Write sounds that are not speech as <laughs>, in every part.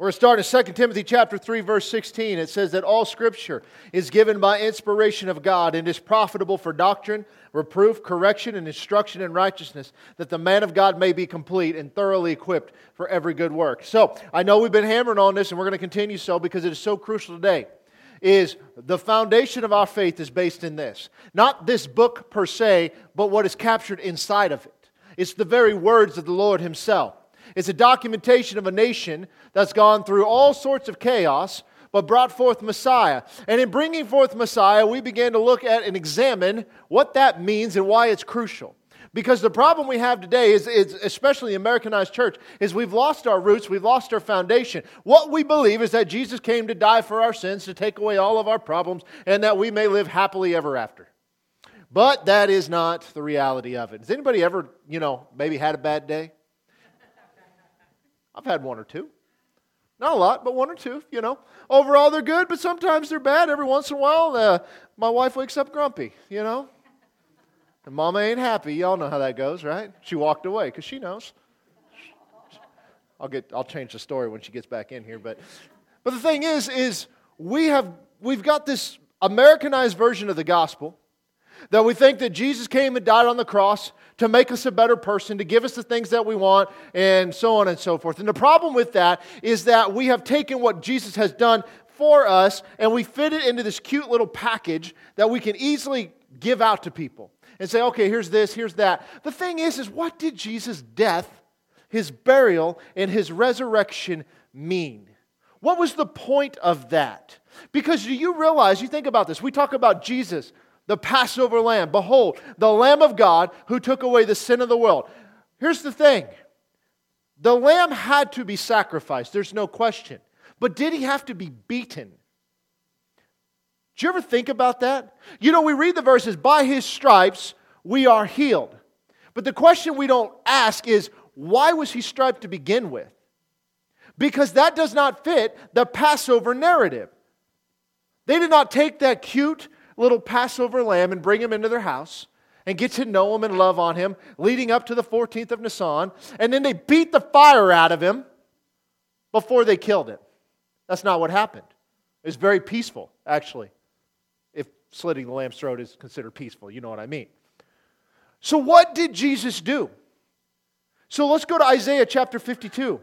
We're starting 2 Timothy chapter 3 verse 16. It says that all scripture is given by inspiration of God and is profitable for doctrine, reproof, correction and instruction in righteousness, that the man of God may be complete and thoroughly equipped for every good work. So, I know we've been hammering on this and we're going to continue so because it is so crucial today. Is the foundation of our faith is based in this. Not this book per se, but what is captured inside of it. It's the very words of the Lord himself. It's a documentation of a nation that's gone through all sorts of chaos, but brought forth Messiah. And in bringing forth Messiah, we began to look at and examine what that means and why it's crucial. Because the problem we have today is, is, especially the Americanized church, is we've lost our roots, we've lost our foundation. What we believe is that Jesus came to die for our sins, to take away all of our problems, and that we may live happily ever after. But that is not the reality of it. Has anybody ever, you know, maybe had a bad day? I've had one or two. Not a lot, but one or two, you know. Overall, they're good, but sometimes they're bad. Every once in a while, uh, my wife wakes up grumpy, you know. And mama ain't happy. Y'all know how that goes, right? She walked away because she knows. I'll, get, I'll change the story when she gets back in here. But, but the thing is, is we have, we've got this Americanized version of the gospel that we think that Jesus came and died on the cross to make us a better person, to give us the things that we want, and so on and so forth. And the problem with that is that we have taken what Jesus has done for us and we fit it into this cute little package that we can easily give out to people and say, okay, here's this, here's that. The thing is, is what did Jesus' death, his burial, and his resurrection mean? What was the point of that? Because do you realize, you think about this, we talk about Jesus the Passover lamb. Behold, the Lamb of God who took away the sin of the world. Here's the thing the lamb had to be sacrificed, there's no question. But did he have to be beaten? Do you ever think about that? You know, we read the verses, by his stripes we are healed. But the question we don't ask is, why was he striped to begin with? Because that does not fit the Passover narrative. They did not take that cute little Passover lamb and bring him into their house and get to know him and love on him leading up to the 14th of Nisan. And then they beat the fire out of him before they killed him. That's not what happened. It was very peaceful, actually, if slitting the lamb's throat is considered peaceful. You know what I mean. So, what did Jesus do? So, let's go to Isaiah chapter 52.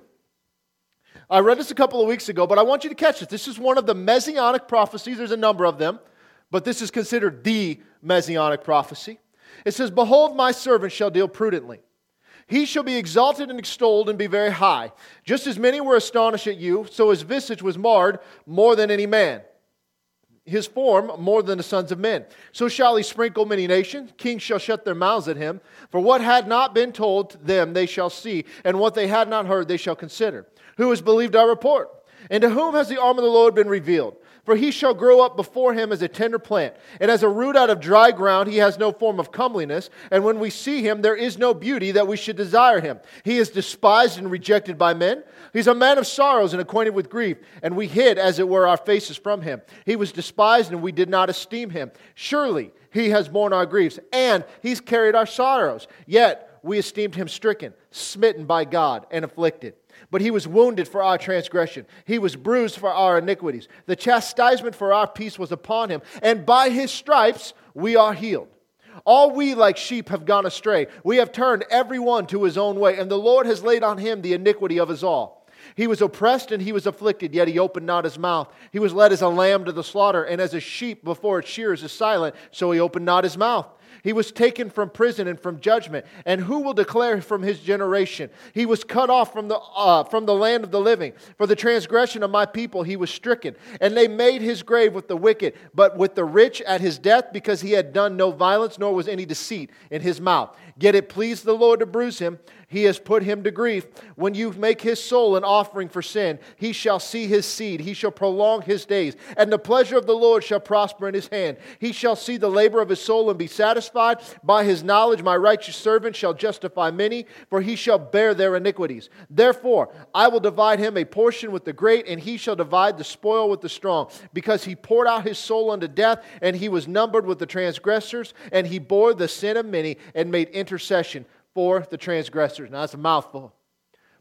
I read this a couple of weeks ago, but I want you to catch this. This is one of the messianic prophecies, there's a number of them but this is considered the messianic prophecy. It says, Behold, my servant shall deal prudently. He shall be exalted and extolled and be very high. Just as many were astonished at you, so his visage was marred more than any man. His form more than the sons of men. So shall he sprinkle many nations. Kings shall shut their mouths at him. For what had not been told to them they shall see, and what they had not heard they shall consider. Who has believed our report? And to whom has the arm of the Lord been revealed? For he shall grow up before him as a tender plant, and as a root out of dry ground, he has no form of comeliness. And when we see him, there is no beauty that we should desire him. He is despised and rejected by men. He's a man of sorrows and acquainted with grief, and we hid, as it were, our faces from him. He was despised, and we did not esteem him. Surely he has borne our griefs, and he's carried our sorrows. Yet we esteemed him stricken, smitten by God, and afflicted. But he was wounded for our transgression, he was bruised for our iniquities. The chastisement for our peace was upon him, and by his stripes we are healed. All we like sheep have gone astray. We have turned every one to his own way, and the Lord has laid on him the iniquity of us all. He was oppressed and he was afflicted, yet he opened not his mouth. He was led as a lamb to the slaughter, and as a sheep before its shears is silent, so he opened not his mouth. He was taken from prison and from judgment. And who will declare from his generation? He was cut off from the, uh, from the land of the living. For the transgression of my people he was stricken. And they made his grave with the wicked, but with the rich at his death, because he had done no violence, nor was any deceit in his mouth. Yet it pleased the Lord to bruise him. He has put him to grief. When you make his soul an offering for sin, he shall see his seed. He shall prolong his days. And the pleasure of the Lord shall prosper in his hand. He shall see the labor of his soul and be satisfied. By his knowledge, my righteous servant shall justify many, for he shall bear their iniquities. Therefore, I will divide him a portion with the great, and he shall divide the spoil with the strong, because he poured out his soul unto death, and he was numbered with the transgressors, and he bore the sin of many, and made intercession for the transgressors. Now, that's a mouthful.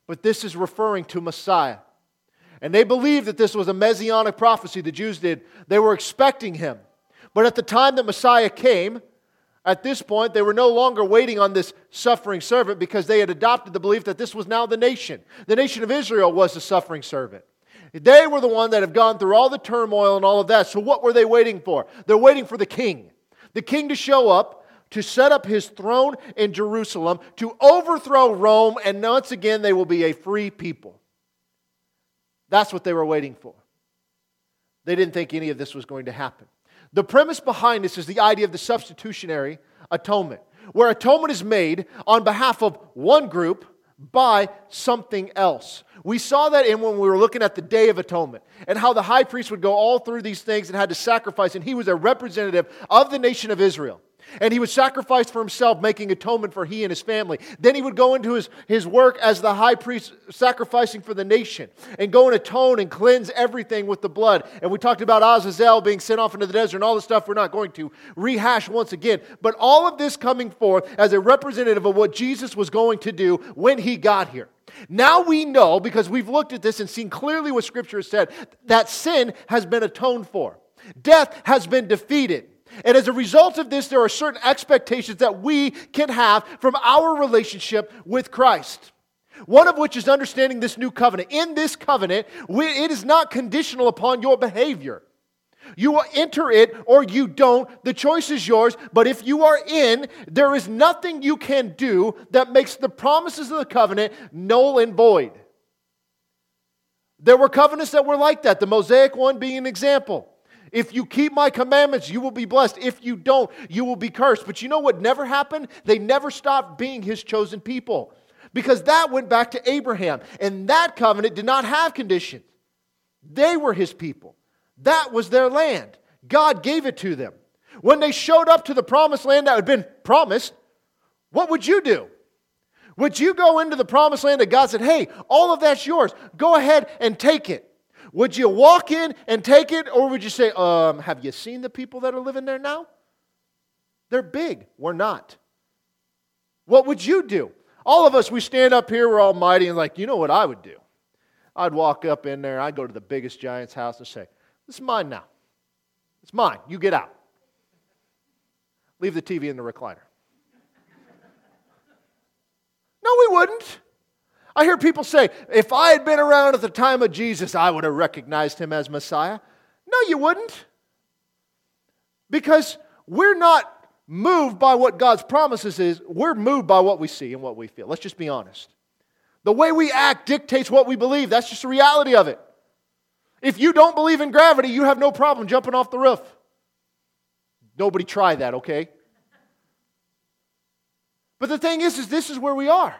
But this is referring to Messiah. And they believed that this was a messianic prophecy, the Jews did. They were expecting him. But at the time that Messiah came, at this point, they were no longer waiting on this suffering servant because they had adopted the belief that this was now the nation. The nation of Israel was the suffering servant. They were the one that have gone through all the turmoil and all of that. So, what were they waiting for? They're waiting for the king. The king to show up, to set up his throne in Jerusalem, to overthrow Rome, and once again, they will be a free people. That's what they were waiting for. They didn't think any of this was going to happen. The premise behind this is the idea of the substitutionary atonement, where atonement is made on behalf of one group by something else. We saw that in when we were looking at the Day of Atonement and how the high priest would go all through these things and had to sacrifice, and he was a representative of the nation of Israel. And he would sacrifice for himself, making atonement for he and his family. Then he would go into his, his work as the high priest, sacrificing for the nation, and go and atone and cleanse everything with the blood. And we talked about Azazel being sent off into the desert and all the stuff we're not going to rehash once again. But all of this coming forth as a representative of what Jesus was going to do when he got here. Now we know, because we've looked at this and seen clearly what Scripture has said, that sin has been atoned for. Death has been defeated. And as a result of this, there are certain expectations that we can have from our relationship with Christ. One of which is understanding this new covenant. In this covenant, it is not conditional upon your behavior. You will enter it or you don't. The choice is yours. But if you are in, there is nothing you can do that makes the promises of the covenant null and void. There were covenants that were like that, the Mosaic one being an example. If you keep my commandments, you will be blessed. If you don't, you will be cursed. But you know what never happened? They never stopped being his chosen people because that went back to Abraham. And that covenant did not have conditions, they were his people. That was their land. God gave it to them. When they showed up to the promised land that had been promised, what would you do? Would you go into the promised land that God said, hey, all of that's yours? Go ahead and take it. Would you walk in and take it, or would you say, um, Have you seen the people that are living there now? They're big. We're not. What would you do? All of us, we stand up here, we're all mighty, and like, you know what I would do? I'd walk up in there, I'd go to the biggest giant's house and say, This is mine now. It's mine. You get out. Leave the TV in the recliner. <laughs> no, we wouldn't. I hear people say, if I had been around at the time of Jesus, I would have recognized him as Messiah. No, you wouldn't. Because we're not moved by what God's promises is, we're moved by what we see and what we feel. Let's just be honest. The way we act dictates what we believe. That's just the reality of it. If you don't believe in gravity, you have no problem jumping off the roof. Nobody try that, okay? But the thing is, is this is where we are.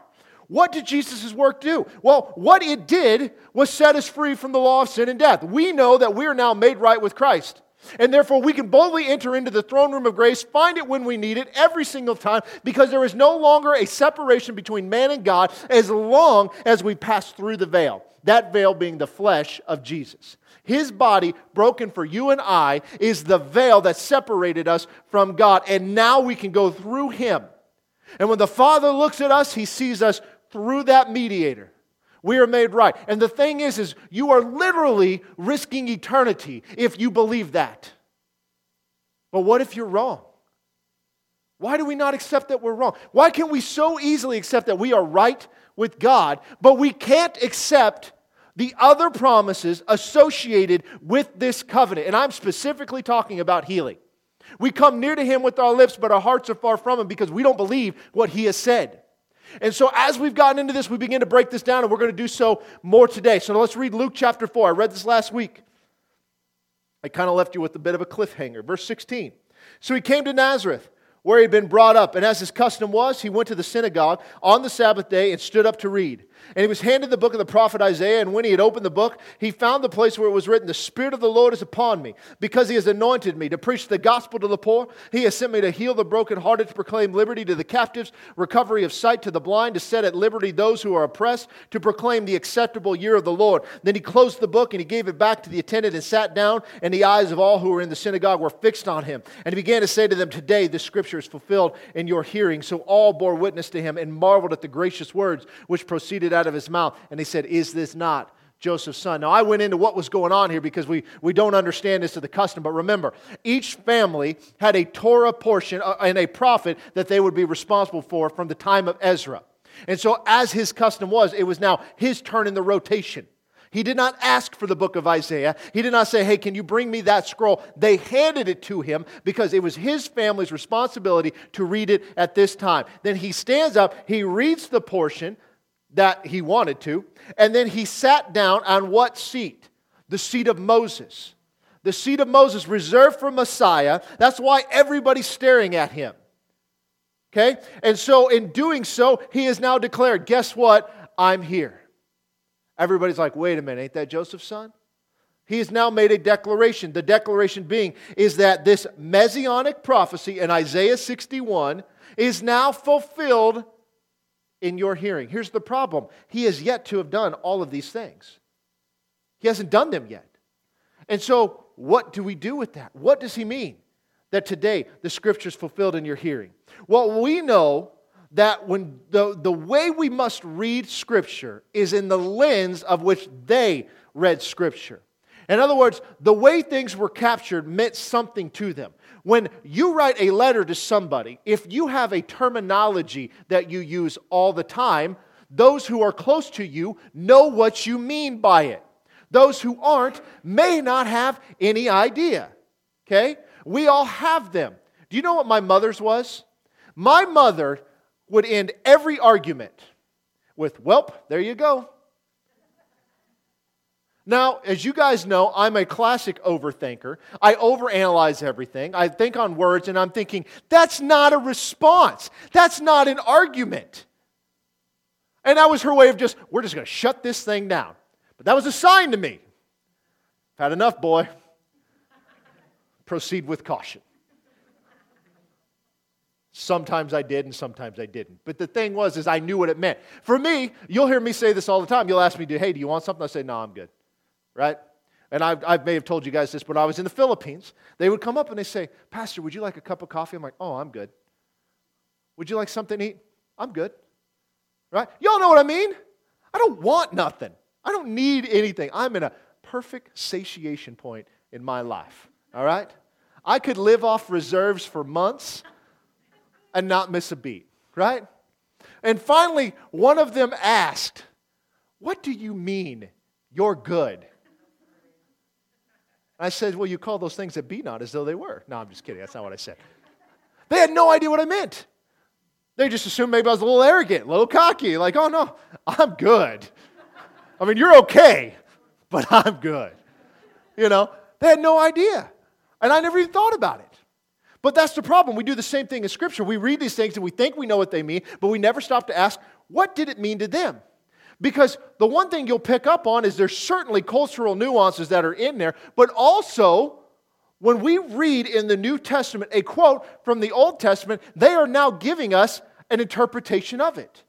What did Jesus' work do? Well, what it did was set us free from the law of sin and death. We know that we are now made right with Christ. And therefore, we can boldly enter into the throne room of grace, find it when we need it, every single time, because there is no longer a separation between man and God as long as we pass through the veil. That veil being the flesh of Jesus. His body, broken for you and I, is the veil that separated us from God. And now we can go through Him. And when the Father looks at us, He sees us through that mediator we are made right. And the thing is is you are literally risking eternity if you believe that. But what if you're wrong? Why do we not accept that we're wrong? Why can we so easily accept that we are right with god but we can't accept the other promises associated with this covenant? And i'm specifically talking about healing. We come near to him with our lips but our hearts are far from him because we don't believe what he has said and so, as we've gotten into this, we begin to break this down, and we're going to do so more today. So, let's read Luke chapter 4. I read this last week. I kind of left you with a bit of a cliffhanger. Verse 16. So, he came to Nazareth where he had been brought up. And as his custom was, he went to the synagogue on the Sabbath day and stood up to read. And he was handed the book of the prophet Isaiah. And when he had opened the book, he found the place where it was written, The Spirit of the Lord is upon me, because he has anointed me to preach the gospel to the poor. He has sent me to heal the brokenhearted, to proclaim liberty to the captives, recovery of sight to the blind, to set at liberty those who are oppressed, to proclaim the acceptable year of the Lord. Then he closed the book and he gave it back to the attendant and sat down. And the eyes of all who were in the synagogue were fixed on him. And he began to say to them, Today this scripture is fulfilled in your hearing. So all bore witness to him and marveled at the gracious words which proceeded out of his mouth. And he said, Is this not Joseph's son. Now, I went into what was going on here because we, we don't understand this to the custom, but remember, each family had a Torah portion uh, and a prophet that they would be responsible for from the time of Ezra. And so, as his custom was, it was now his turn in the rotation. He did not ask for the book of Isaiah. He did not say, Hey, can you bring me that scroll? They handed it to him because it was his family's responsibility to read it at this time. Then he stands up, he reads the portion that he wanted to, and then he sat down on what seat? The seat of Moses. The seat of Moses reserved for Messiah. That's why everybody's staring at him. Okay? And so, in doing so, he has now declared, Guess what? I'm here. Everybody's like, wait a minute, ain't that Joseph's son? He has now made a declaration. The declaration being is that this messianic prophecy in Isaiah 61 is now fulfilled in your hearing. Here's the problem He has yet to have done all of these things, He hasn't done them yet. And so, what do we do with that? What does He mean that today the scripture is fulfilled in your hearing? Well, we know that when the, the way we must read Scripture is in the lens of which they read Scripture. In other words, the way things were captured meant something to them. When you write a letter to somebody, if you have a terminology that you use all the time, those who are close to you know what you mean by it. Those who aren't may not have any idea. Okay? We all have them. Do you know what my mother's was? My mother would end every argument with, Welp, there you go. Now, as you guys know, I'm a classic overthinker. I overanalyze everything. I think on words and I'm thinking, that's not a response. That's not an argument. And that was her way of just, we're just going to shut this thing down. But that was a sign to me. Had enough, boy. Proceed with caution. Sometimes I did and sometimes I didn't. But the thing was is I knew what it meant. For me, you'll hear me say this all the time. You'll ask me, hey, do you want something? I say, no, I'm good. Right? And I, I may have told you guys this, but I was in the Philippines. They would come up and they say, Pastor, would you like a cup of coffee? I'm like, oh, I'm good. Would you like something to eat? I'm good. Right? Y'all know what I mean? I don't want nothing. I don't need anything. I'm in a perfect satiation point in my life. All right? I could live off reserves for months and not miss a beat, right? And finally, one of them asked, What do you mean you're good? I said, Well, you call those things that be not as though they were. No, I'm just kidding. That's not what I said. They had no idea what I meant. They just assumed maybe I was a little arrogant, a little cocky, like, oh no, I'm good. I mean, you're okay, but I'm good. You know, they had no idea. And I never even thought about it. But that's the problem. We do the same thing in Scripture. We read these things and we think we know what they mean, but we never stop to ask, what did it mean to them? Because the one thing you'll pick up on is there's certainly cultural nuances that are in there, but also when we read in the New Testament a quote from the Old Testament, they are now giving us an interpretation of it.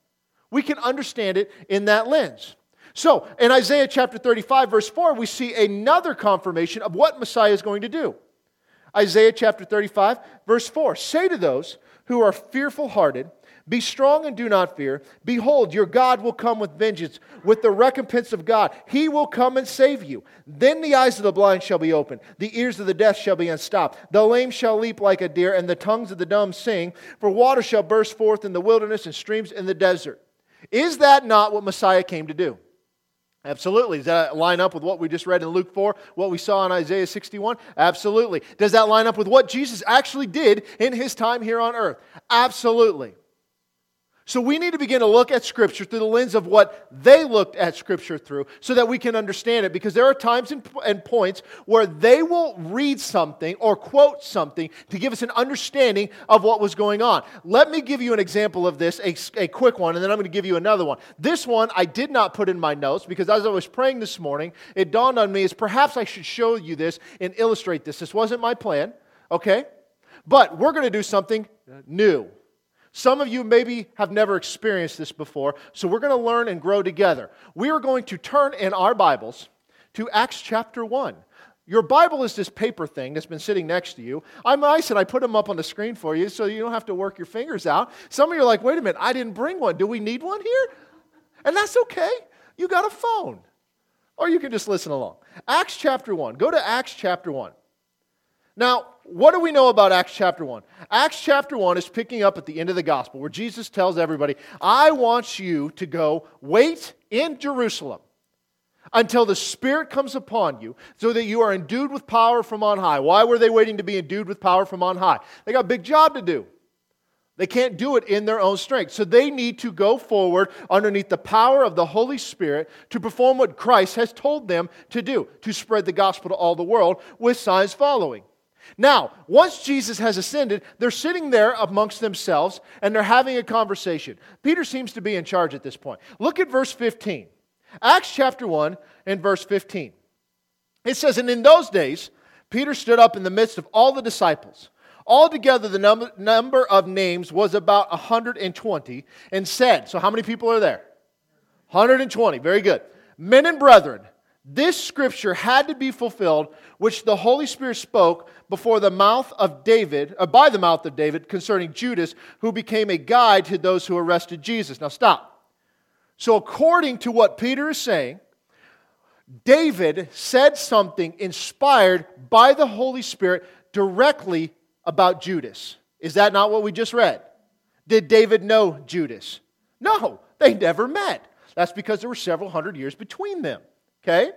We can understand it in that lens. So, in Isaiah chapter 35, verse 4, we see another confirmation of what Messiah is going to do. Isaiah chapter 35, verse 4 Say to those who are fearful hearted, Be strong and do not fear. Behold, your God will come with vengeance, with the recompense of God. He will come and save you. Then the eyes of the blind shall be opened, the ears of the deaf shall be unstopped. The lame shall leap like a deer, and the tongues of the dumb sing. For water shall burst forth in the wilderness and streams in the desert. Is that not what Messiah came to do? Absolutely. Does that line up with what we just read in Luke 4, what we saw in Isaiah 61? Absolutely. Does that line up with what Jesus actually did in his time here on earth? Absolutely. So we need to begin to look at Scripture through the lens of what they looked at Scripture through so that we can understand it. Because there are times and, points where they will read something or quote something to give us an understanding of what was going on. Let me give you an example of this, a, a quick one, and then I'm going to give you another one. This one I did not put in my notes because as I was praying this morning, it dawned on me as perhaps I should show you this and illustrate this. This wasn't my plan, okay? But we're going to do something new. Some of you maybe have never experienced this before, so we're going to learn and grow together. We are going to turn in our Bibles to Acts chapter 1. Your Bible is this paper thing that's been sitting next to you. I'm nice and I put them up on the screen for you so you don't have to work your fingers out. Some of you are like, wait a minute, I didn't bring one. Do we need one here? And that's okay. You got a phone. or you can just listen along. Acts chapter 1. Go to Acts chapter 1. Now, what do we know about Acts chapter 1? Acts chapter 1 is picking up at the end of the gospel where Jesus tells everybody, I want you to go wait in Jerusalem until the Spirit comes upon you so that you are endued with power from on high. Why were they waiting to be endued with power from on high? They got a big job to do. They can't do it in their own strength. So they need to go forward underneath the power of the Holy Spirit to perform what Christ has told them to do to spread the gospel to all the world with signs following. Now, once Jesus has ascended, they're sitting there amongst themselves and they're having a conversation. Peter seems to be in charge at this point. Look at verse 15. Acts chapter 1 and verse 15. It says, And in those days, Peter stood up in the midst of all the disciples Altogether, the number, number of names was about 120 and said, So, how many people are there? 120. Very good. Men and brethren, this scripture had to be fulfilled, which the Holy Spirit spoke before the mouth of David, uh, by the mouth of David, concerning Judas, who became a guide to those who arrested Jesus. Now, stop. So, according to what Peter is saying, David said something inspired by the Holy Spirit directly about Judas. Is that not what we just read? Did David know Judas? No, they never met. That's because there were several hundred years between them. Okay?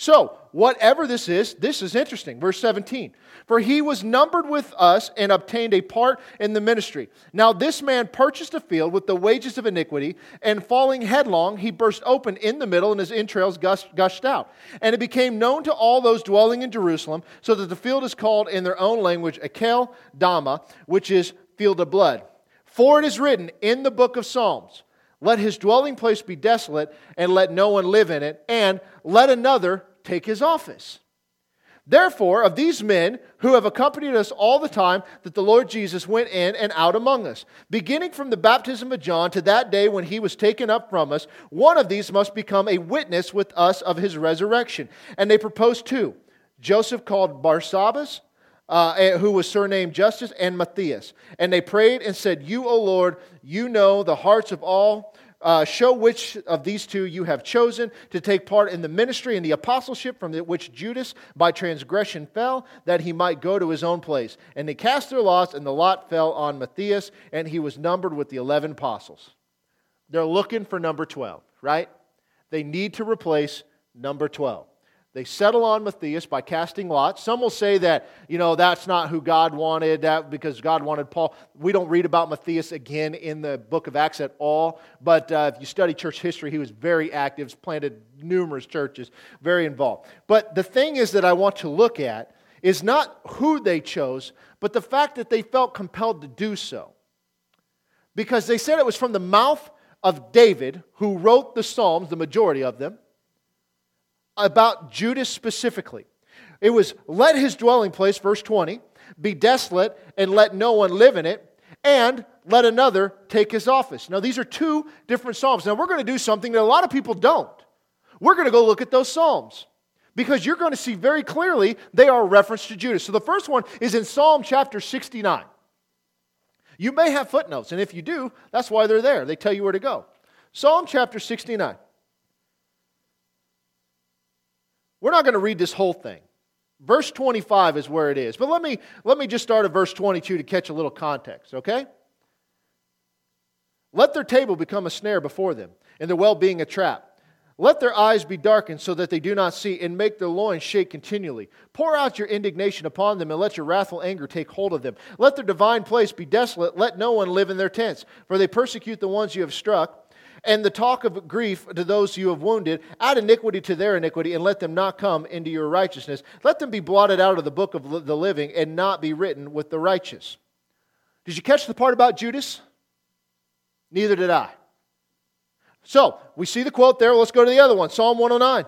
So, whatever this is, this is interesting. Verse 17. For he was numbered with us and obtained a part in the ministry. Now, this man purchased a field with the wages of iniquity, and falling headlong, he burst open in the middle, and his entrails gushed, gushed out. And it became known to all those dwelling in Jerusalem, so that the field is called in their own language Akel Dama, which is field of blood. For it is written in the book of Psalms. Let his dwelling place be desolate, and let no one live in it, and let another take his office. Therefore, of these men who have accompanied us all the time that the Lord Jesus went in and out among us, beginning from the baptism of John to that day when he was taken up from us, one of these must become a witness with us of his resurrection. And they proposed two Joseph called Barsabbas, uh, eh, who was surnamed Justus, and Matthias. And they prayed and said, You, O Lord, you know the hearts of all uh, show which of these two you have chosen to take part in the ministry and the apostleship from which Judas by transgression fell, that he might go to his own place. And they cast their lots, and the lot fell on Matthias, and he was numbered with the 11 apostles. They're looking for number 12, right? They need to replace number 12. They settle on Matthias by casting lots. Some will say that, you know, that's not who God wanted, that because God wanted Paul. We don't read about Matthias again in the book of Acts at all. But uh, if you study church history, he was very active, planted numerous churches, very involved. But the thing is that I want to look at is not who they chose, but the fact that they felt compelled to do so. Because they said it was from the mouth of David, who wrote the Psalms, the majority of them about Judas specifically. It was, let his dwelling place, verse 20, be desolate and let no one live in it, and let another take his office. Now, these are two different Psalms. Now, we're going to do something that a lot of people don't. We're going to go look at those Psalms because you're going to see very clearly they are a reference to Judas. So, the first one is in Psalm chapter 69. You may have footnotes, and if you do, that's why they're there. They tell you where to go. Psalm chapter 69. We're not going to read this whole thing. Verse 25 is where it is. But let me, let me just start at verse 22 to catch a little context, okay? Let their table become a snare before them, and their well being a trap. Let their eyes be darkened so that they do not see, and make their loins shake continually. Pour out your indignation upon them, and let your wrathful anger take hold of them. Let their divine place be desolate. Let no one live in their tents, for they persecute the ones you have struck and the talk of grief to those you have wounded. Add iniquity to their iniquity, and let them not come into your righteousness. Let them be blotted out of the book of the living and not be written with the righteous. Did you catch the part about Judas? Neither did I. So, we see the quote there. Let's go to the other one Psalm 109.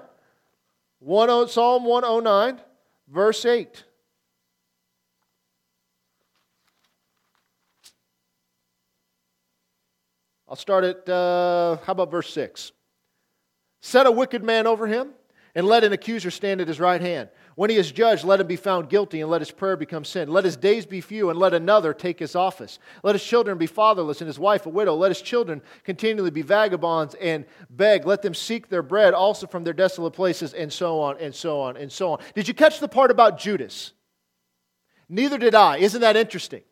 10, Psalm 109, verse 8. I'll start at, uh, how about verse 6? Set a wicked man over him and let an accuser stand at his right hand. When he is judged, let him be found guilty, and let his prayer become sin. Let his days be few, and let another take his office. Let his children be fatherless, and his wife a widow. Let his children continually be vagabonds and beg. Let them seek their bread also from their desolate places, and so on, and so on, and so on. Did you catch the part about Judas? Neither did I. Isn't that interesting?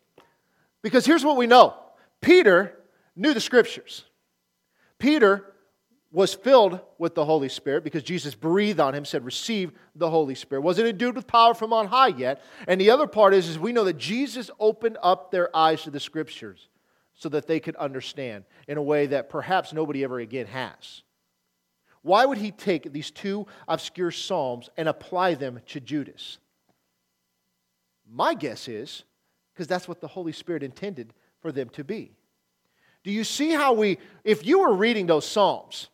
Because here's what we know Peter knew the scriptures. Peter was filled with the Holy Spirit because Jesus breathed on him, said, Receive the Holy Spirit. Wasn't endued with power from on high yet. And the other part is, is we know that Jesus opened up their eyes to the scriptures so that they could understand in a way that perhaps nobody ever again has. Why would he take these two obscure Psalms and apply them to Judas? My guess is because that's what the Holy Spirit intended for them to be. Do you see how we, if you were reading those Psalms,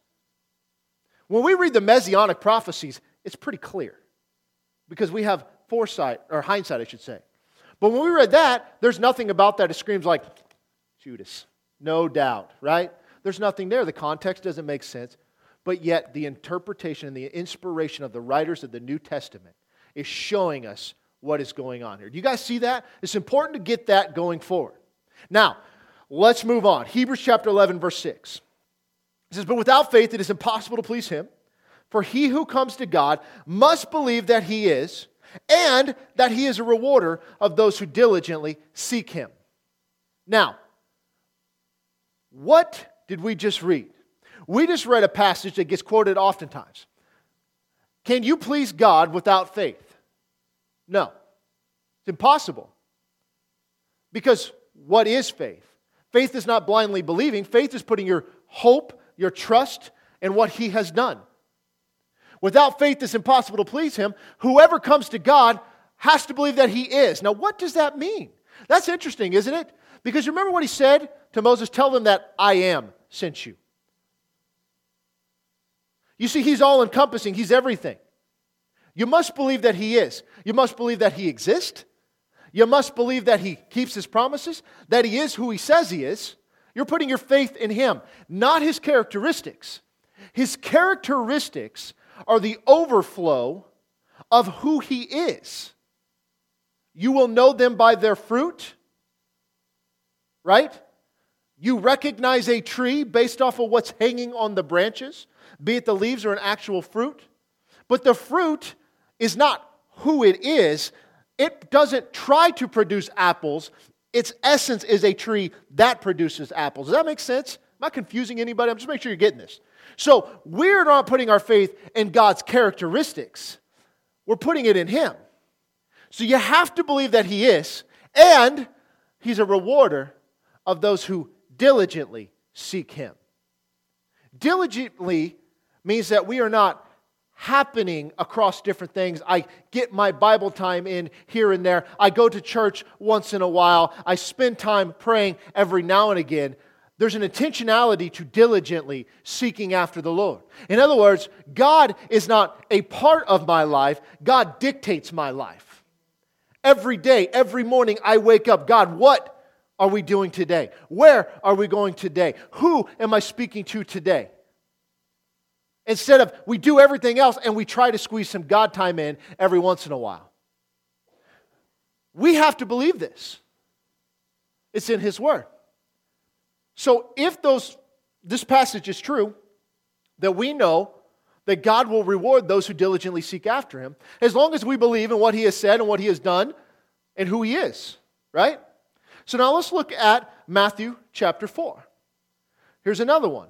when we read the messianic prophecies, it's pretty clear because we have foresight, or hindsight, I should say. But when we read that, there's nothing about that. It screams like Judas, no doubt, right? There's nothing there. The context doesn't make sense. But yet, the interpretation and the inspiration of the writers of the New Testament is showing us what is going on here. Do you guys see that? It's important to get that going forward. Now, let's move on. Hebrews chapter 11, verse 6. It says, But without faith it is impossible to please him. For he who comes to God must believe that he is, and that he is a rewarder of those who diligently seek him. Now, what did we just read? We just read a passage that gets quoted oftentimes. Can you please God without faith? No. It's impossible. Because what is faith? Faith is not blindly believing, faith is putting your hope your trust in what He has done. Without faith, it's impossible to please Him. Whoever comes to God has to believe that He is. Now, what does that mean? That's interesting, isn't it? Because remember what He said to Moses tell them that I am sent you. You see, He's all encompassing, He's everything. You must believe that He is. You must believe that He exists. You must believe that He keeps His promises, that He is who He says He is. You're putting your faith in Him, not His characteristics. His characteristics are the overflow of who He is. You will know them by their fruit, right? You recognize a tree based off of what's hanging on the branches, be it the leaves or an actual fruit. But the fruit is not who it is. It doesn't try to produce apples, its essence is a tree that produces apples. Does that make sense? Am I confusing anybody? I'm just making sure you're getting this. So we're not putting our faith in God's characteristics, we're putting it in Him. So you have to believe that He is, and He's a rewarder of those who diligently seek Him. Diligently means that we are not happening across different things. I get my Bible time in here and there. I go to church once in a while. I spend time praying every now and again. There's an intentionality to diligently seeking after the Lord. In other words, God is not a part of my life, God dictates my life. Every day, every morning, I wake up God, what are we doing today? Where are we going today? Who am I speaking to today? Instead of we do everything else and we try to squeeze some God time in every once in a while. We have to believe this. It's in His Word. So if those, this passage is true, that we know that God will reward those who diligently seek after Him, as long as we believe in what He has said and what He has done and who He is, right? So now let's look at Matthew chapter 4. Here's another one.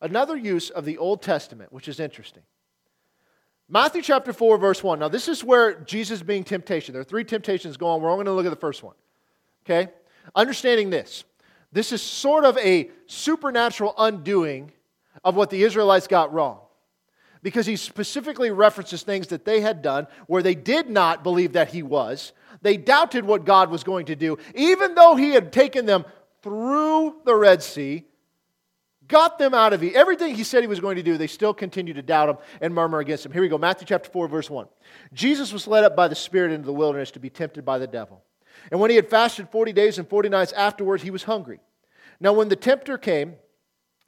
Another use of the Old Testament, which is interesting. Matthew chapter 4, verse 1. Now, this is where Jesus being temptation. There are three temptations going. We're only going to look at the first one. Okay? Understanding this, this is sort of a supernatural undoing of what the Israelites got wrong. Because he specifically references things that they had done where they did not believe that he was. They doubted what God was going to do, even though he had taken them through the Red Sea got them out of Egypt. Everything he said he was going to do, they still continue to doubt him and murmur against him. Here we go Matthew chapter 4, verse 1. Jesus was led up by the Spirit into the wilderness to be tempted by the devil. And when he had fasted 40 days and 40 nights afterwards, he was hungry. Now, when the tempter came,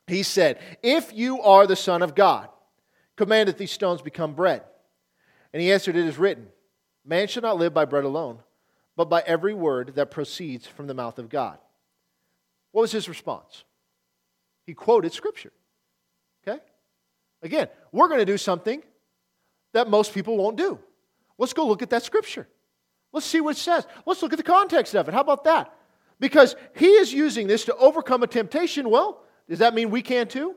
he said, If you are the Son of God, Command that these stones become bread. And he answered, It is written, Man shall not live by bread alone, but by every word that proceeds from the mouth of God. What was his response? He quoted Scripture. Okay? Again, we're going to do something that most people won't do. Let's go look at that Scripture. Let's see what it says. Let's look at the context of it. How about that? Because he is using this to overcome a temptation. Well, does that mean we can too?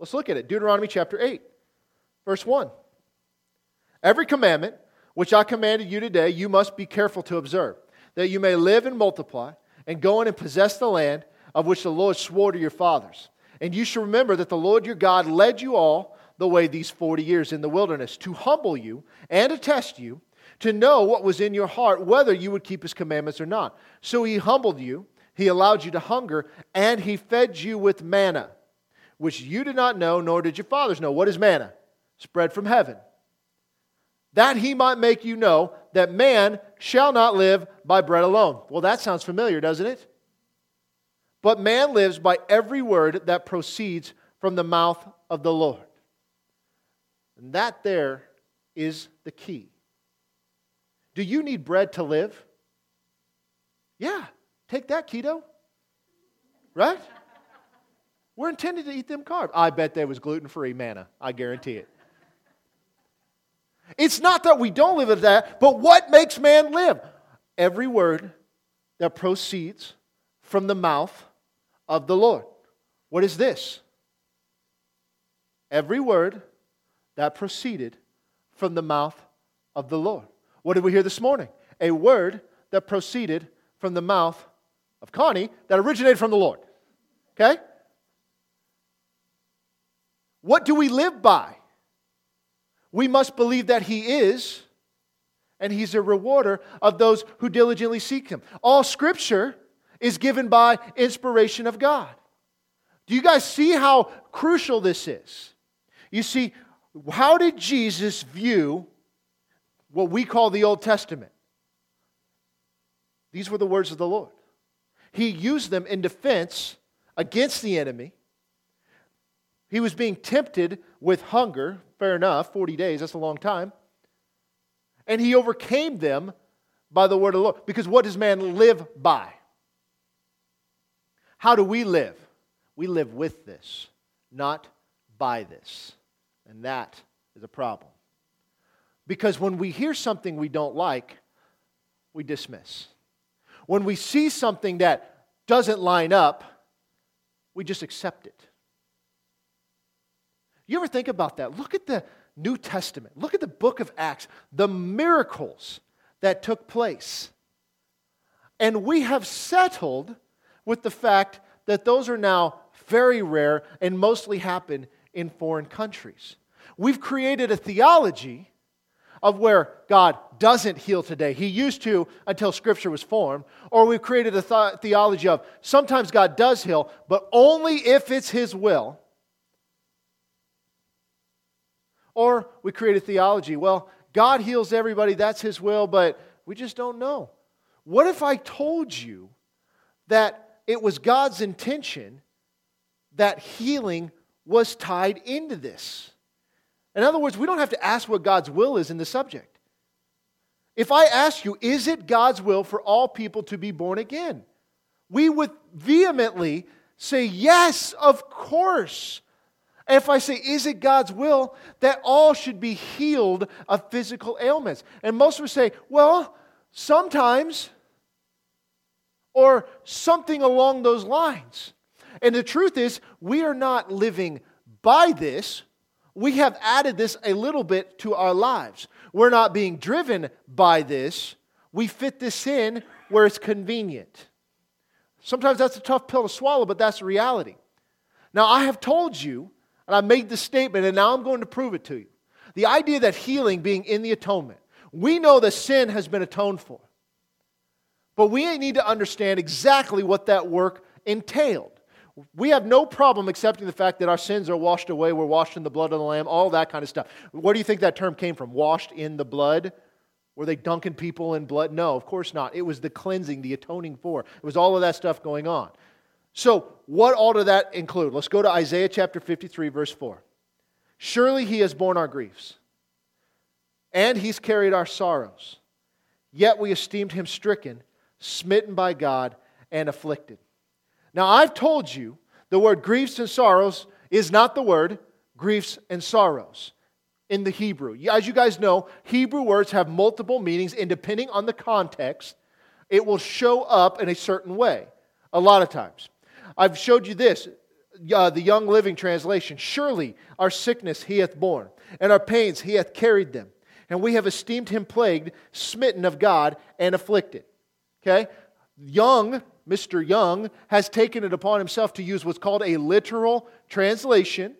Let's look at it. Deuteronomy chapter 8, verse 1. Every commandment which I commanded you today, you must be careful to observe, that you may live and multiply, and go in and possess the land of which the Lord swore to your fathers. And you shall remember that the Lord your God led you all the way these 40 years in the wilderness to humble you and to test you, to know what was in your heart, whether you would keep his commandments or not. So he humbled you, he allowed you to hunger, and he fed you with manna, which you did not know, nor did your fathers know. What is manna? Spread from heaven that he might make you know that man shall not live by bread alone. Well, that sounds familiar, doesn't it? But man lives by every word that proceeds from the mouth of the Lord. And that there is the key. Do you need bread to live? Yeah, take that, keto. Right? We're intended to eat them carbs. I bet there was gluten free manna. I guarantee it. It's not that we don't live at that, but what makes man live? Every word that proceeds from the mouth of the Lord. What is this? Every word that proceeded from the mouth of the Lord. What did we hear this morning? A word that proceeded from the mouth of Connie that originated from the Lord. Okay? What do we live by? we must believe that He is, and He's a rewarder of those who diligently seek Him. All Scripture is given by inspiration of God. Do you guys see how crucial this is? You see, how did Jesus view what we call the Old Testament? These were the words of the Lord. He used them in defense against the enemy. He was being tempted with hunger, Fair enough, 40 days, that's a long time. And he overcame them by the word of the Lord. Because what does man live by? How do we live? We live with this, not by this. And that is a problem. Because when we hear something we don't like, we dismiss. When we see something that doesn't line up, we just accept it. You ever think about that? Look at the New Testament. Look at the book of Acts, the miracles that took place. And we have settled with the fact that those are now very rare and mostly happen in foreign countries. We've created a theology of where God doesn't heal today. He used to until Scripture was formed. Or we've created a th- theology of sometimes God does heal, but only if it's His will. Or we create a theology. Well, God heals everybody, that's His will, but we just don't know. What if I told you that it was God's intention that healing was tied into this? In other words, we don't have to ask what God's will is in the subject. If I ask you, is it God's will for all people to be born again? We would vehemently say, yes, of course. If I say, is it God's will that all should be healed of physical ailments? And most would say, well, sometimes, or something along those lines. And the truth is, we are not living by this. We have added this a little bit to our lives. We're not being driven by this. We fit this in where it's convenient. Sometimes that's a tough pill to swallow, but that's the reality. Now, I have told you and I made this statement, and now I'm going to prove it to you. The idea that healing being in the atonement, we know that sin has been atoned for. But we need to understand exactly what that work entailed. We have no problem accepting the fact that our sins are washed away. We're washed in the blood of the Lamb, all that kind of stuff. Where do you think that term came from? Washed in the blood? Were they dunking people in blood? No, of course not. It was the cleansing, the atoning for. It was all of that stuff going on. So, what all did that include? Let's go to Isaiah chapter 53, verse 4. Surely he has borne our griefs, and he's carried our sorrows. Yet we esteemed him stricken, smitten by God, and afflicted. Now I've told you the word griefs and sorrows is not the word griefs and sorrows in the Hebrew. As you guys know, Hebrew words have multiple meanings, and depending on the context, it will show up in a certain way a lot of times. I've showed you this uh, the Young's Literal Translation. Surely our sickness he hath borne, and our pains he hath carried them. And we have esteemed him plagued, smitten of God, and afflicted. Okay? Young, Mr. Young, has taken it upon himself to use what's called a literal translation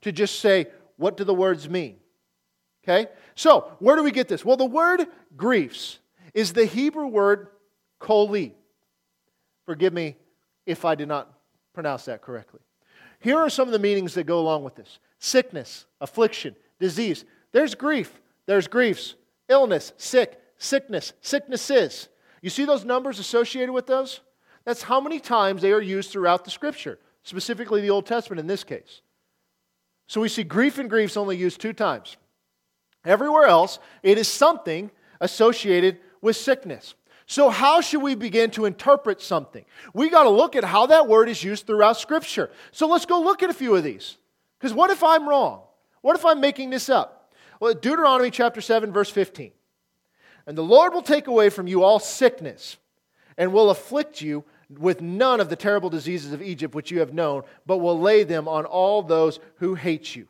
to just say, what do the words mean? Okay? So, where do we get this? Well, the word griefs is the Hebrew word koli. Forgive me if I did not pronounce that correctly. Here are some of the meanings that go along with this sickness, affliction, disease. There's grief, there's griefs, illness, sick, sickness, sicknesses. You see those numbers associated with those? That's how many times they are used throughout the scripture, specifically the Old Testament in this case. So we see grief and griefs only used two times. Everywhere else, it is something associated with sickness. So, how should we begin to interpret something? We got to look at how that word is used throughout Scripture. So, let's go look at a few of these. Because what if I'm wrong? What if I'm making this up? Well, Deuteronomy chapter 7, verse 15. And the Lord will take away from you all sickness and will afflict you with none of the terrible diseases of Egypt which you have known, but will lay them on all those who hate you.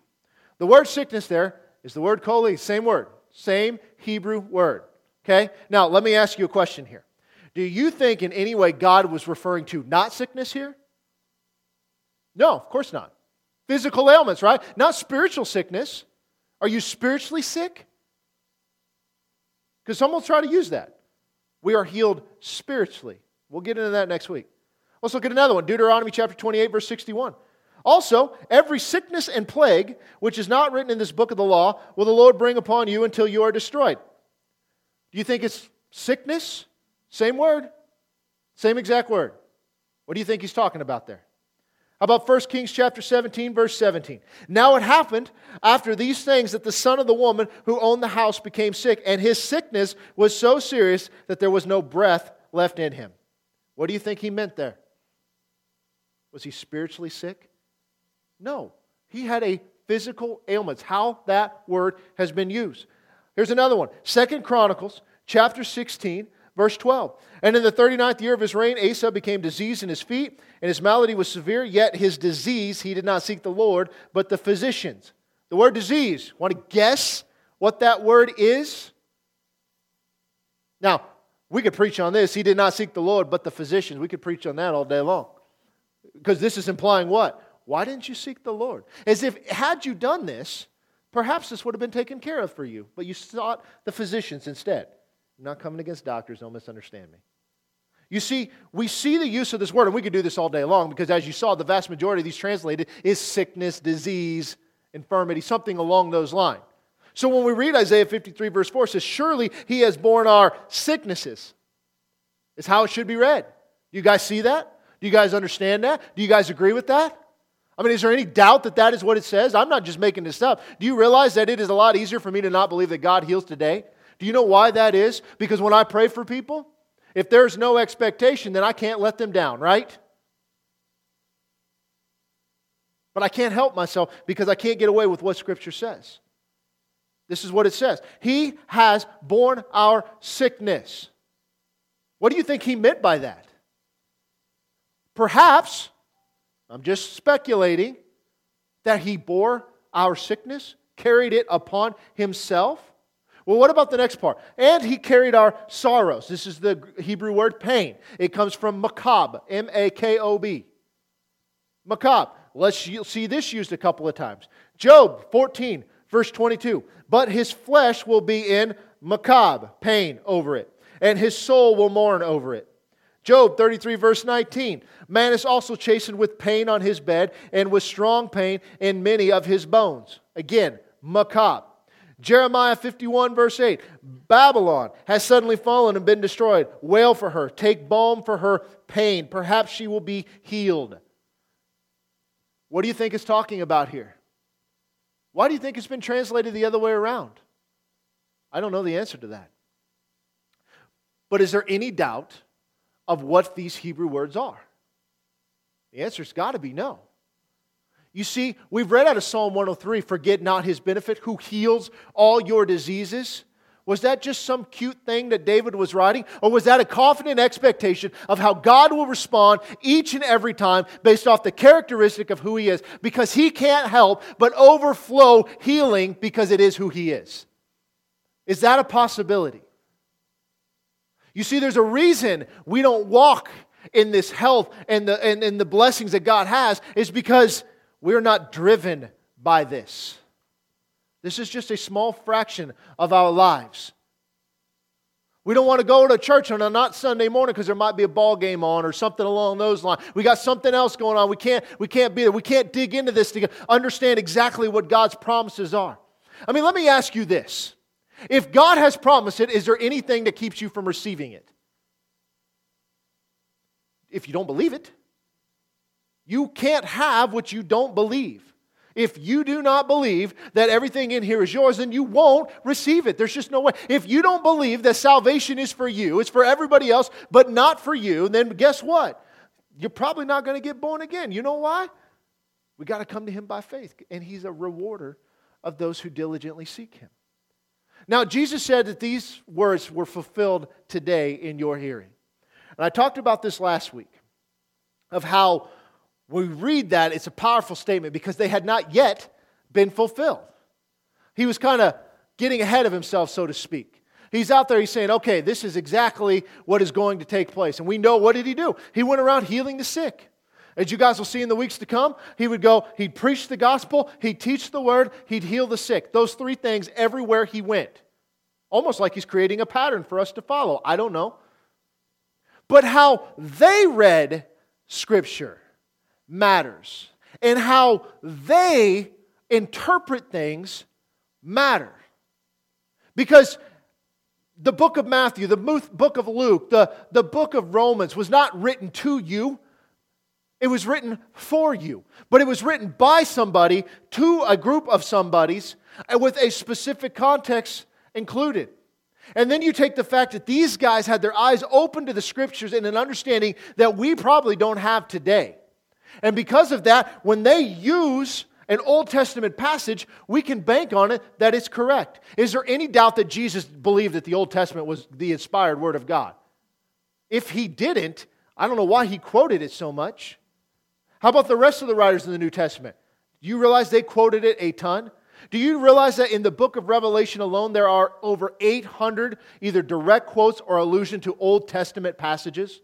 The word sickness there is the word koli, same word, same Hebrew word. Okay? Now, let me ask you a question here. Do you think in any way God was referring to not sickness here? No, of course not. Physical ailments, right? Not spiritual sickness. Are you spiritually sick? Because some will try to use that. We are healed spiritually. We'll get into that next week. Let's look at another one Deuteronomy chapter 28, verse 61. Also, every sickness and plague which is not written in this book of the law will the Lord bring upon you until you are destroyed. Do you think it's sickness? Same word, same exact word. What do you think he's talking about there? How about 1 Kings chapter 17, verse 17? Now it happened after these things that the son of the woman who owned the house became sick, and his sickness was so serious that there was no breath left in him. What do you think he meant there? Was he spiritually sick? No. He had a physical ailment. How that word has been used. Here's another one. Second Chronicles chapter 16, verse 12. And in the 39th year of his reign, Asa became diseased in his feet, and his malady was severe, yet his disease he did not seek the Lord, but the physicians. The word disease, want to guess what that word is? Now, we could preach on this. He did not seek the Lord, but the physicians. We could preach on that all day long. Because this is implying what? Why didn't you seek the Lord? As if, had you done this, Perhaps this would have been taken care of for you, but you sought the physicians instead. I'm not coming against doctors, don't misunderstand me. You see, we see the use of this word, and we could do this all day long because, as you saw, the vast majority of these translated is sickness, disease, infirmity, something along those lines. So when we read Isaiah 53, verse 4, it says, Surely he has borne our sicknesses. Is how it should be read. Do you guys see that? Do you guys understand that? Do you guys agree with that? I mean, is there any doubt that that is what it says? I'm not just making this up. Do you realize that it is a lot easier for me to not believe that God heals today? Do you know why that is? Because when I pray for people, if there's no expectation, then I can't let them down, right? But I can't help myself because I can't get away with what Scripture says. This is what it says He has borne our sickness. What do you think he meant by that? Perhaps I'm just speculating that he bore our sickness, carried it upon himself. Well, what about the next part? And he carried our sorrows. This is the Hebrew word pain. It comes from makob, M A K O B. Makob. Let's see this used a couple of times. Job 14, verse 22. But his flesh will be in makob, pain over it, and his soul will mourn over it. Job 33, verse 19. Man is also chastened with pain on his bed and with strong pain in many of his bones. Again, makob. Jeremiah 51, verse 8. Babylon has suddenly fallen and been destroyed. Wail for her. Take balm for her pain. Perhaps she will be healed. What do you think it's talking about here? Why do you think it's been translated the other way around? I don't know the answer to that. But is there any doubt of what these Hebrew words are? The answer's got to be no. You see, we've read out of Psalm 103 forget not his benefit, who heals all your diseases. Was that just some cute thing that David was writing? Or was that a confident expectation of how God will respond each and every time based off the characteristic of who he is? Because he can't help but overflow healing because it is who he is. Is that a possibility? You see, there's a reason we don't walk in this health and the, and, and the blessings that God has, is because we're not driven by this. This is just a small fraction of our lives. We don't want to go to church on a not Sunday morning because there might be a ball game on or something along those lines. We got something else going on. We can't, we can't be there. We can't dig into this to understand exactly what God's promises are. I mean, let me ask you this. If God has promised it, is there anything that keeps you from receiving it? If you don't believe it, you can't have what you don't believe. If you do not believe that everything in here is yours, then you won't receive it. There's just no way. If you don't believe that salvation is for you, it's for everybody else, but not for you, then guess what? You're probably not going to get born again. You know why? We got to come to Him by faith, and He's a rewarder of those who diligently seek Him. Now, Jesus said that these words were fulfilled today in your hearing. And I talked about this last week of how we read that, it's a powerful statement because they had not yet been fulfilled. He was kind of getting ahead of himself, so to speak. He's out there, he's saying, okay, this is exactly what is going to take place. And we know what did he do? He went around healing the sick. As you guys will see in the weeks to come, he would go, he'd preach the gospel, he'd teach the word, he'd heal the sick. Those three things everywhere he went. Almost like he's creating a pattern for us to follow. I don't know. But how they read Scripture matters, and how they interpret things matter. Because the book of Matthew, the book of Luke, the, the book of Romans was not written to you, it was written for you, but it was written by somebody to a group of somebodies uh, with a specific context included. And then you take the fact that these guys had their eyes open to the scriptures and an understanding that we probably don't have today. And because of that, when they use an Old Testament passage, we can bank on it that it's correct. Is there any doubt that Jesus believed that the Old Testament was the inspired Word of God? If he didn't, I don't know why he quoted it so much. How about the rest of the writers in the New Testament? Do you realize they quoted it a ton? Do you realize that in the book of Revelation alone, there are over 800 either direct quotes or allusion to Old Testament passages?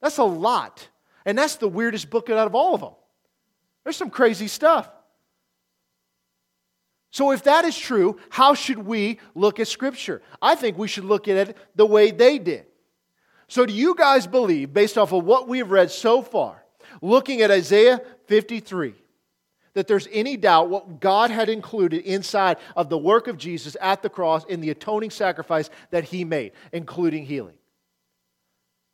That's a lot. And that's the weirdest book out of all of them. There's some crazy stuff. So, if that is true, how should we look at Scripture? I think we should look at it the way they did. So, do you guys believe, based off of what we have read so far, looking at Isaiah 53, that there's any doubt what God had included inside of the work of Jesus at the cross in the atoning sacrifice that he made, including healing.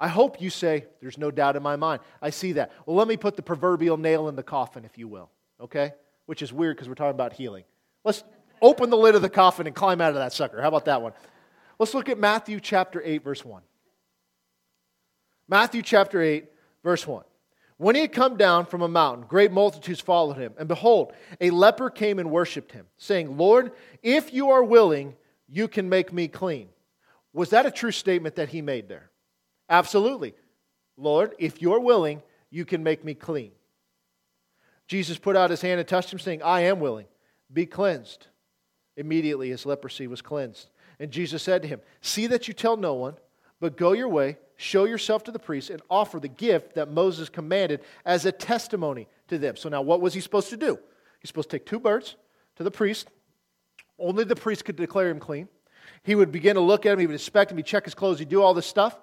I hope you say, There's no doubt in my mind. I see that. Well, let me put the proverbial nail in the coffin, if you will, okay? Which is weird because we're talking about healing. Let's open the lid of the coffin and climb out of that sucker. How about that one? Let's look at Matthew chapter 8, verse 1. Matthew chapter 8, verse 1. When he had come down from a mountain, great multitudes followed him. And behold, a leper came and worshipped him, saying, Lord, if you are willing, you can make me clean. Was that a true statement that he made there? Absolutely. Lord, if you're willing, you can make me clean. Jesus put out his hand and touched him, saying, I am willing. Be cleansed. Immediately his leprosy was cleansed. And Jesus said to him, See that you tell no one, but go your way show yourself to the priest and offer the gift that Moses commanded as a testimony to them. So now, what was he supposed to do? He's supposed to take two birds to the priest. Only the priest could declare him clean. He would begin to look at him, he would inspect him, he'd check his clothes, he'd do all this stuff.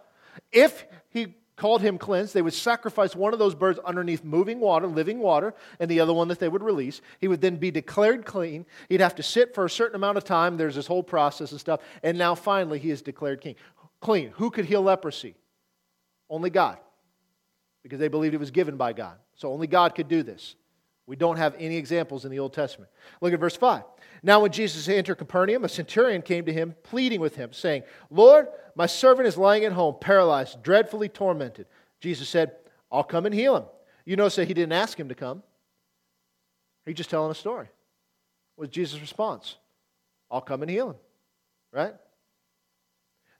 If he called him cleansed, they would sacrifice one of those birds underneath moving water, living water, and the other one that they would release. He would then be declared clean. He'd have to sit for a certain amount of time. There's this whole process and stuff. And now finally, he is declared king. Clean. Who could heal leprosy? Only God. Because they believed it was given by God. So only God could do this. We don't have any examples in the Old Testament. Look at verse 5. Now, when Jesus entered Capernaum, a centurion came to him, pleading with him, saying, Lord, my servant is lying at home, paralyzed, dreadfully tormented. Jesus said, I'll come and heal him. You notice that he didn't ask him to come. He's just telling a story. What was Jesus' response? I'll come and heal him. Right?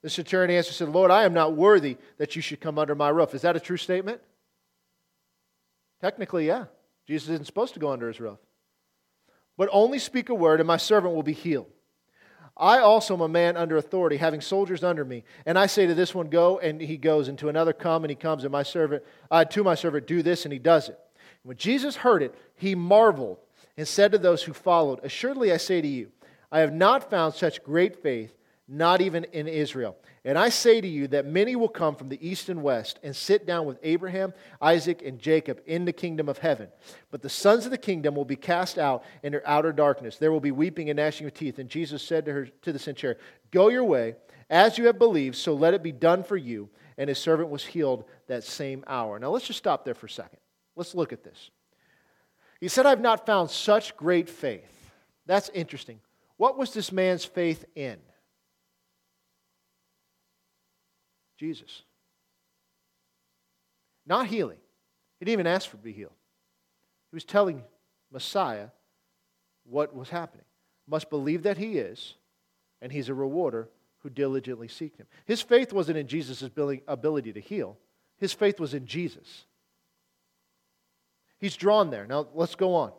The centurion answered, said, Lord, I am not worthy that you should come under my roof. Is that a true statement? Technically, yeah. Jesus isn't supposed to go under his roof. But only speak a word, and my servant will be healed. I also am a man under authority, having soldiers under me. And I say to this one, Go, and he goes, and to another, Come, and he comes, and my servant, uh, to my servant, Do this, and he does it. When Jesus heard it, he marveled and said to those who followed, Assuredly I say to you, I have not found such great faith, not even in Israel. And I say to you that many will come from the east and west and sit down with Abraham, Isaac, and Jacob in the kingdom of heaven. But the sons of the kingdom will be cast out into outer darkness. There will be weeping and gnashing of teeth. And Jesus said to, her, to the centurion, Go your way, as you have believed, so let it be done for you. And his servant was healed that same hour. Now let's just stop there for a second. Let's look at this. He said, I've not found such great faith. That's interesting. What was this man's faith in? Jesus. Not healing. He didn't even ask for to be healed. He was telling Messiah what was happening. Must believe that he is, and he's a rewarder who diligently seek him. His faith wasn't in Jesus' ability to heal, his faith was in Jesus. He's drawn there. Now let's go on.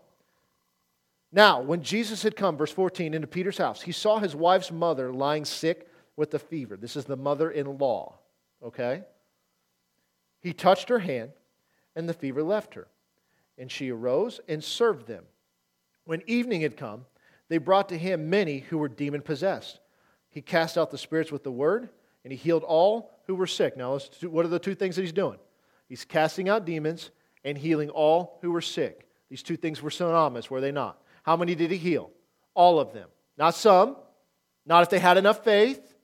Now, when Jesus had come, verse 14, into Peter's house, he saw his wife's mother lying sick with a fever. This is the mother in law okay? He touched her hand, and the fever left her. And she arose and served them. When evening had come, they brought to him many who were demon possessed. He cast out the spirits with the word, and he healed all who were sick. Now, what are the two things that he's doing? He's casting out demons and healing all who were sick. These two things were synonymous, were they not? How many did he heal? All of them. Not some, not if they had enough faith.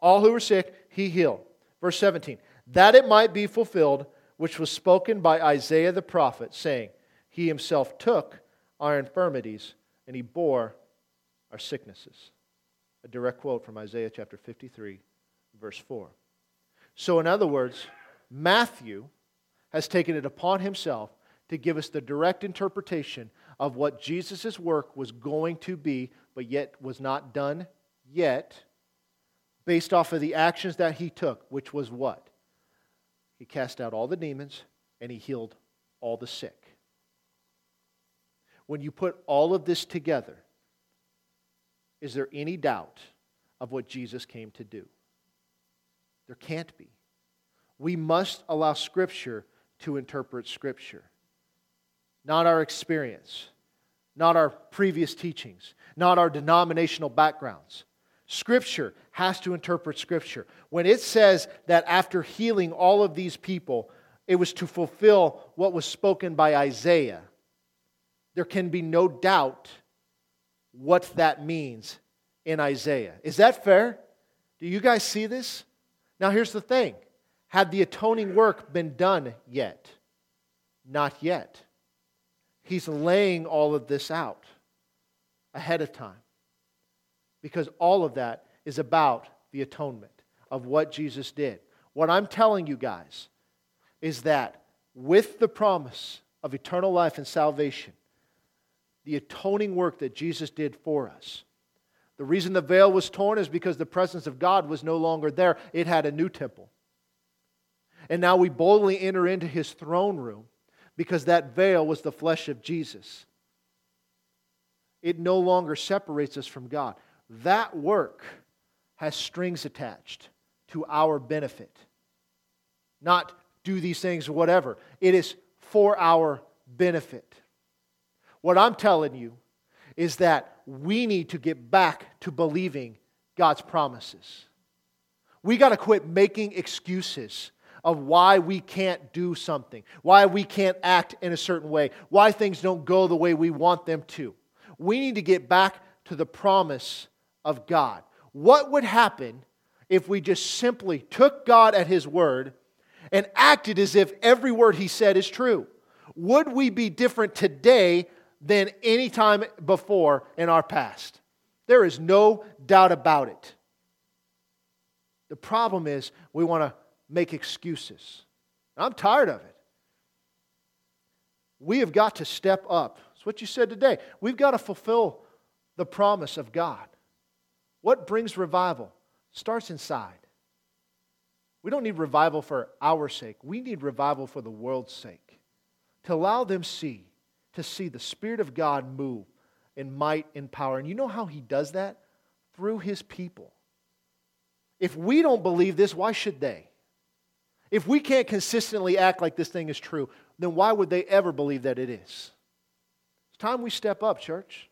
All who were sick, he healed. Verse 17, that it might be fulfilled, which was spoken by Isaiah the prophet, saying, He himself took our infirmities and he bore our sicknesses. A direct quote from Isaiah chapter 53, verse 4. So, in other words, Matthew has taken it upon himself to give us the direct interpretation of what Jesus' work was going to be, but yet was not done yet based off of the actions that he took, which was what? He cast out all the demons and he healed all the sick. When you put all of this together, is there any doubt of what Jesus came to do? There can't be. We must allow Scripture to interpret Scripture, not our experience, not our previous teachings, not our denominational backgrounds. Scripture has to interpret Scripture. When it says that after healing all of these people, it was to fulfill what was spoken by Isaiah, there can be no doubt what that means in Isaiah. Is that fair? Do you guys see this? Now, here's the thing Had the atoning work been done yet? Not yet. He's laying all of this out ahead of time because all of that is about the atonement of what Jesus did. What I'm telling you guys is that with the promise of eternal life and salvation, the atoning work that Jesus did for us, the reason the veil was torn is because the presence of God was no longer there. It had a new temple. And now we boldly enter into his throne room because that veil was the flesh of Jesus. It no longer separates us from God. That work has strings attached to our benefit. Not do these things or whatever. It is for our benefit. What I'm telling you is that we need to get back to believing God's promises. We got to quit making excuses of why we can't do something, why we can't act in a certain way, why things don't go the way we want them to. We need to get back to the promise of God. What would happen if we just simply took God at His word and acted as if every word He said is true? Would we be different today than any time before in our past. There is no doubt about it. The problem is we want to make excuses. I'm tired of it. We have got to step up. That's what you said today. We've got to fulfill the promise of God. What brings revival? Starts inside. We don't need revival for our sake. We need revival for the world's sake. To allow them see, to see the Spirit of God move in might and power. And you know how he does that? Through his people. If we don't believe this, why should they? If we can't consistently act like this thing is true, then why would they ever believe that it is? It's time we step up, church.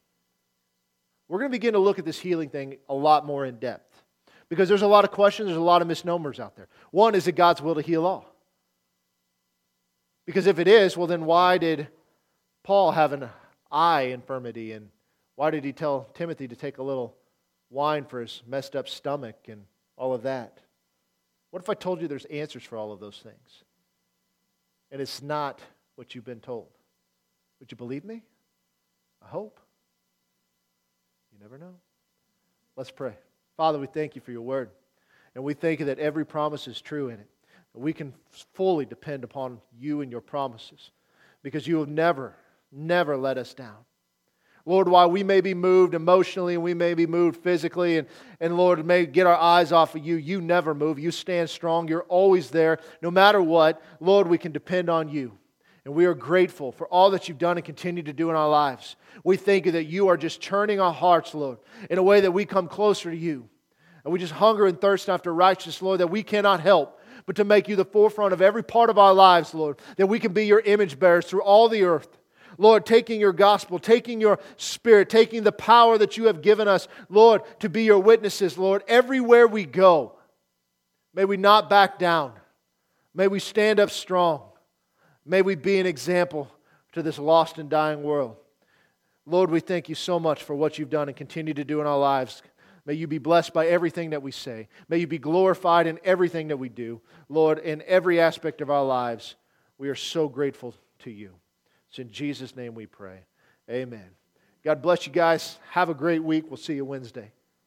We're going to begin to look at this healing thing a lot more in depth because there's a lot of questions, there's a lot of misnomers out there. One is it God's will to heal all? Because if it is, well, then why did Paul have an eye infirmity and why did he tell Timothy to take a little wine for his messed up stomach and all of that? What if I told you there's answers for all of those things? And it's not what you've been told. Would you believe me? I hope. You never know. Let's pray. Father, we thank you for your word. And we thank you that every promise is true in it. We can fully depend upon you and your promises because you have never, never let us down. Lord, while we may be moved emotionally and we may be moved physically, and, and Lord, may get our eyes off of you, you never move. You stand strong. You're always there. No matter what, Lord, we can depend on you. And we are grateful for all that you've done and continue to do in our lives. We thank you that you are just turning our hearts, Lord, in a way that we come closer to you. And we just hunger and thirst after righteousness, Lord, that we cannot help but to make you the forefront of every part of our lives, Lord, that we can be your image bearers through all the earth. Lord, taking your gospel, taking your spirit, taking the power that you have given us, Lord, to be your witnesses, Lord, everywhere we go. May we not back down. May we stand up strong. May we be an example to this lost and dying world. Lord, we thank you so much for what you've done and continue to do in our lives. May you be blessed by everything that we say. May you be glorified in everything that we do. Lord, in every aspect of our lives, we are so grateful to you. It's in Jesus' name we pray. Amen. God bless you guys. Have a great week. We'll see you Wednesday.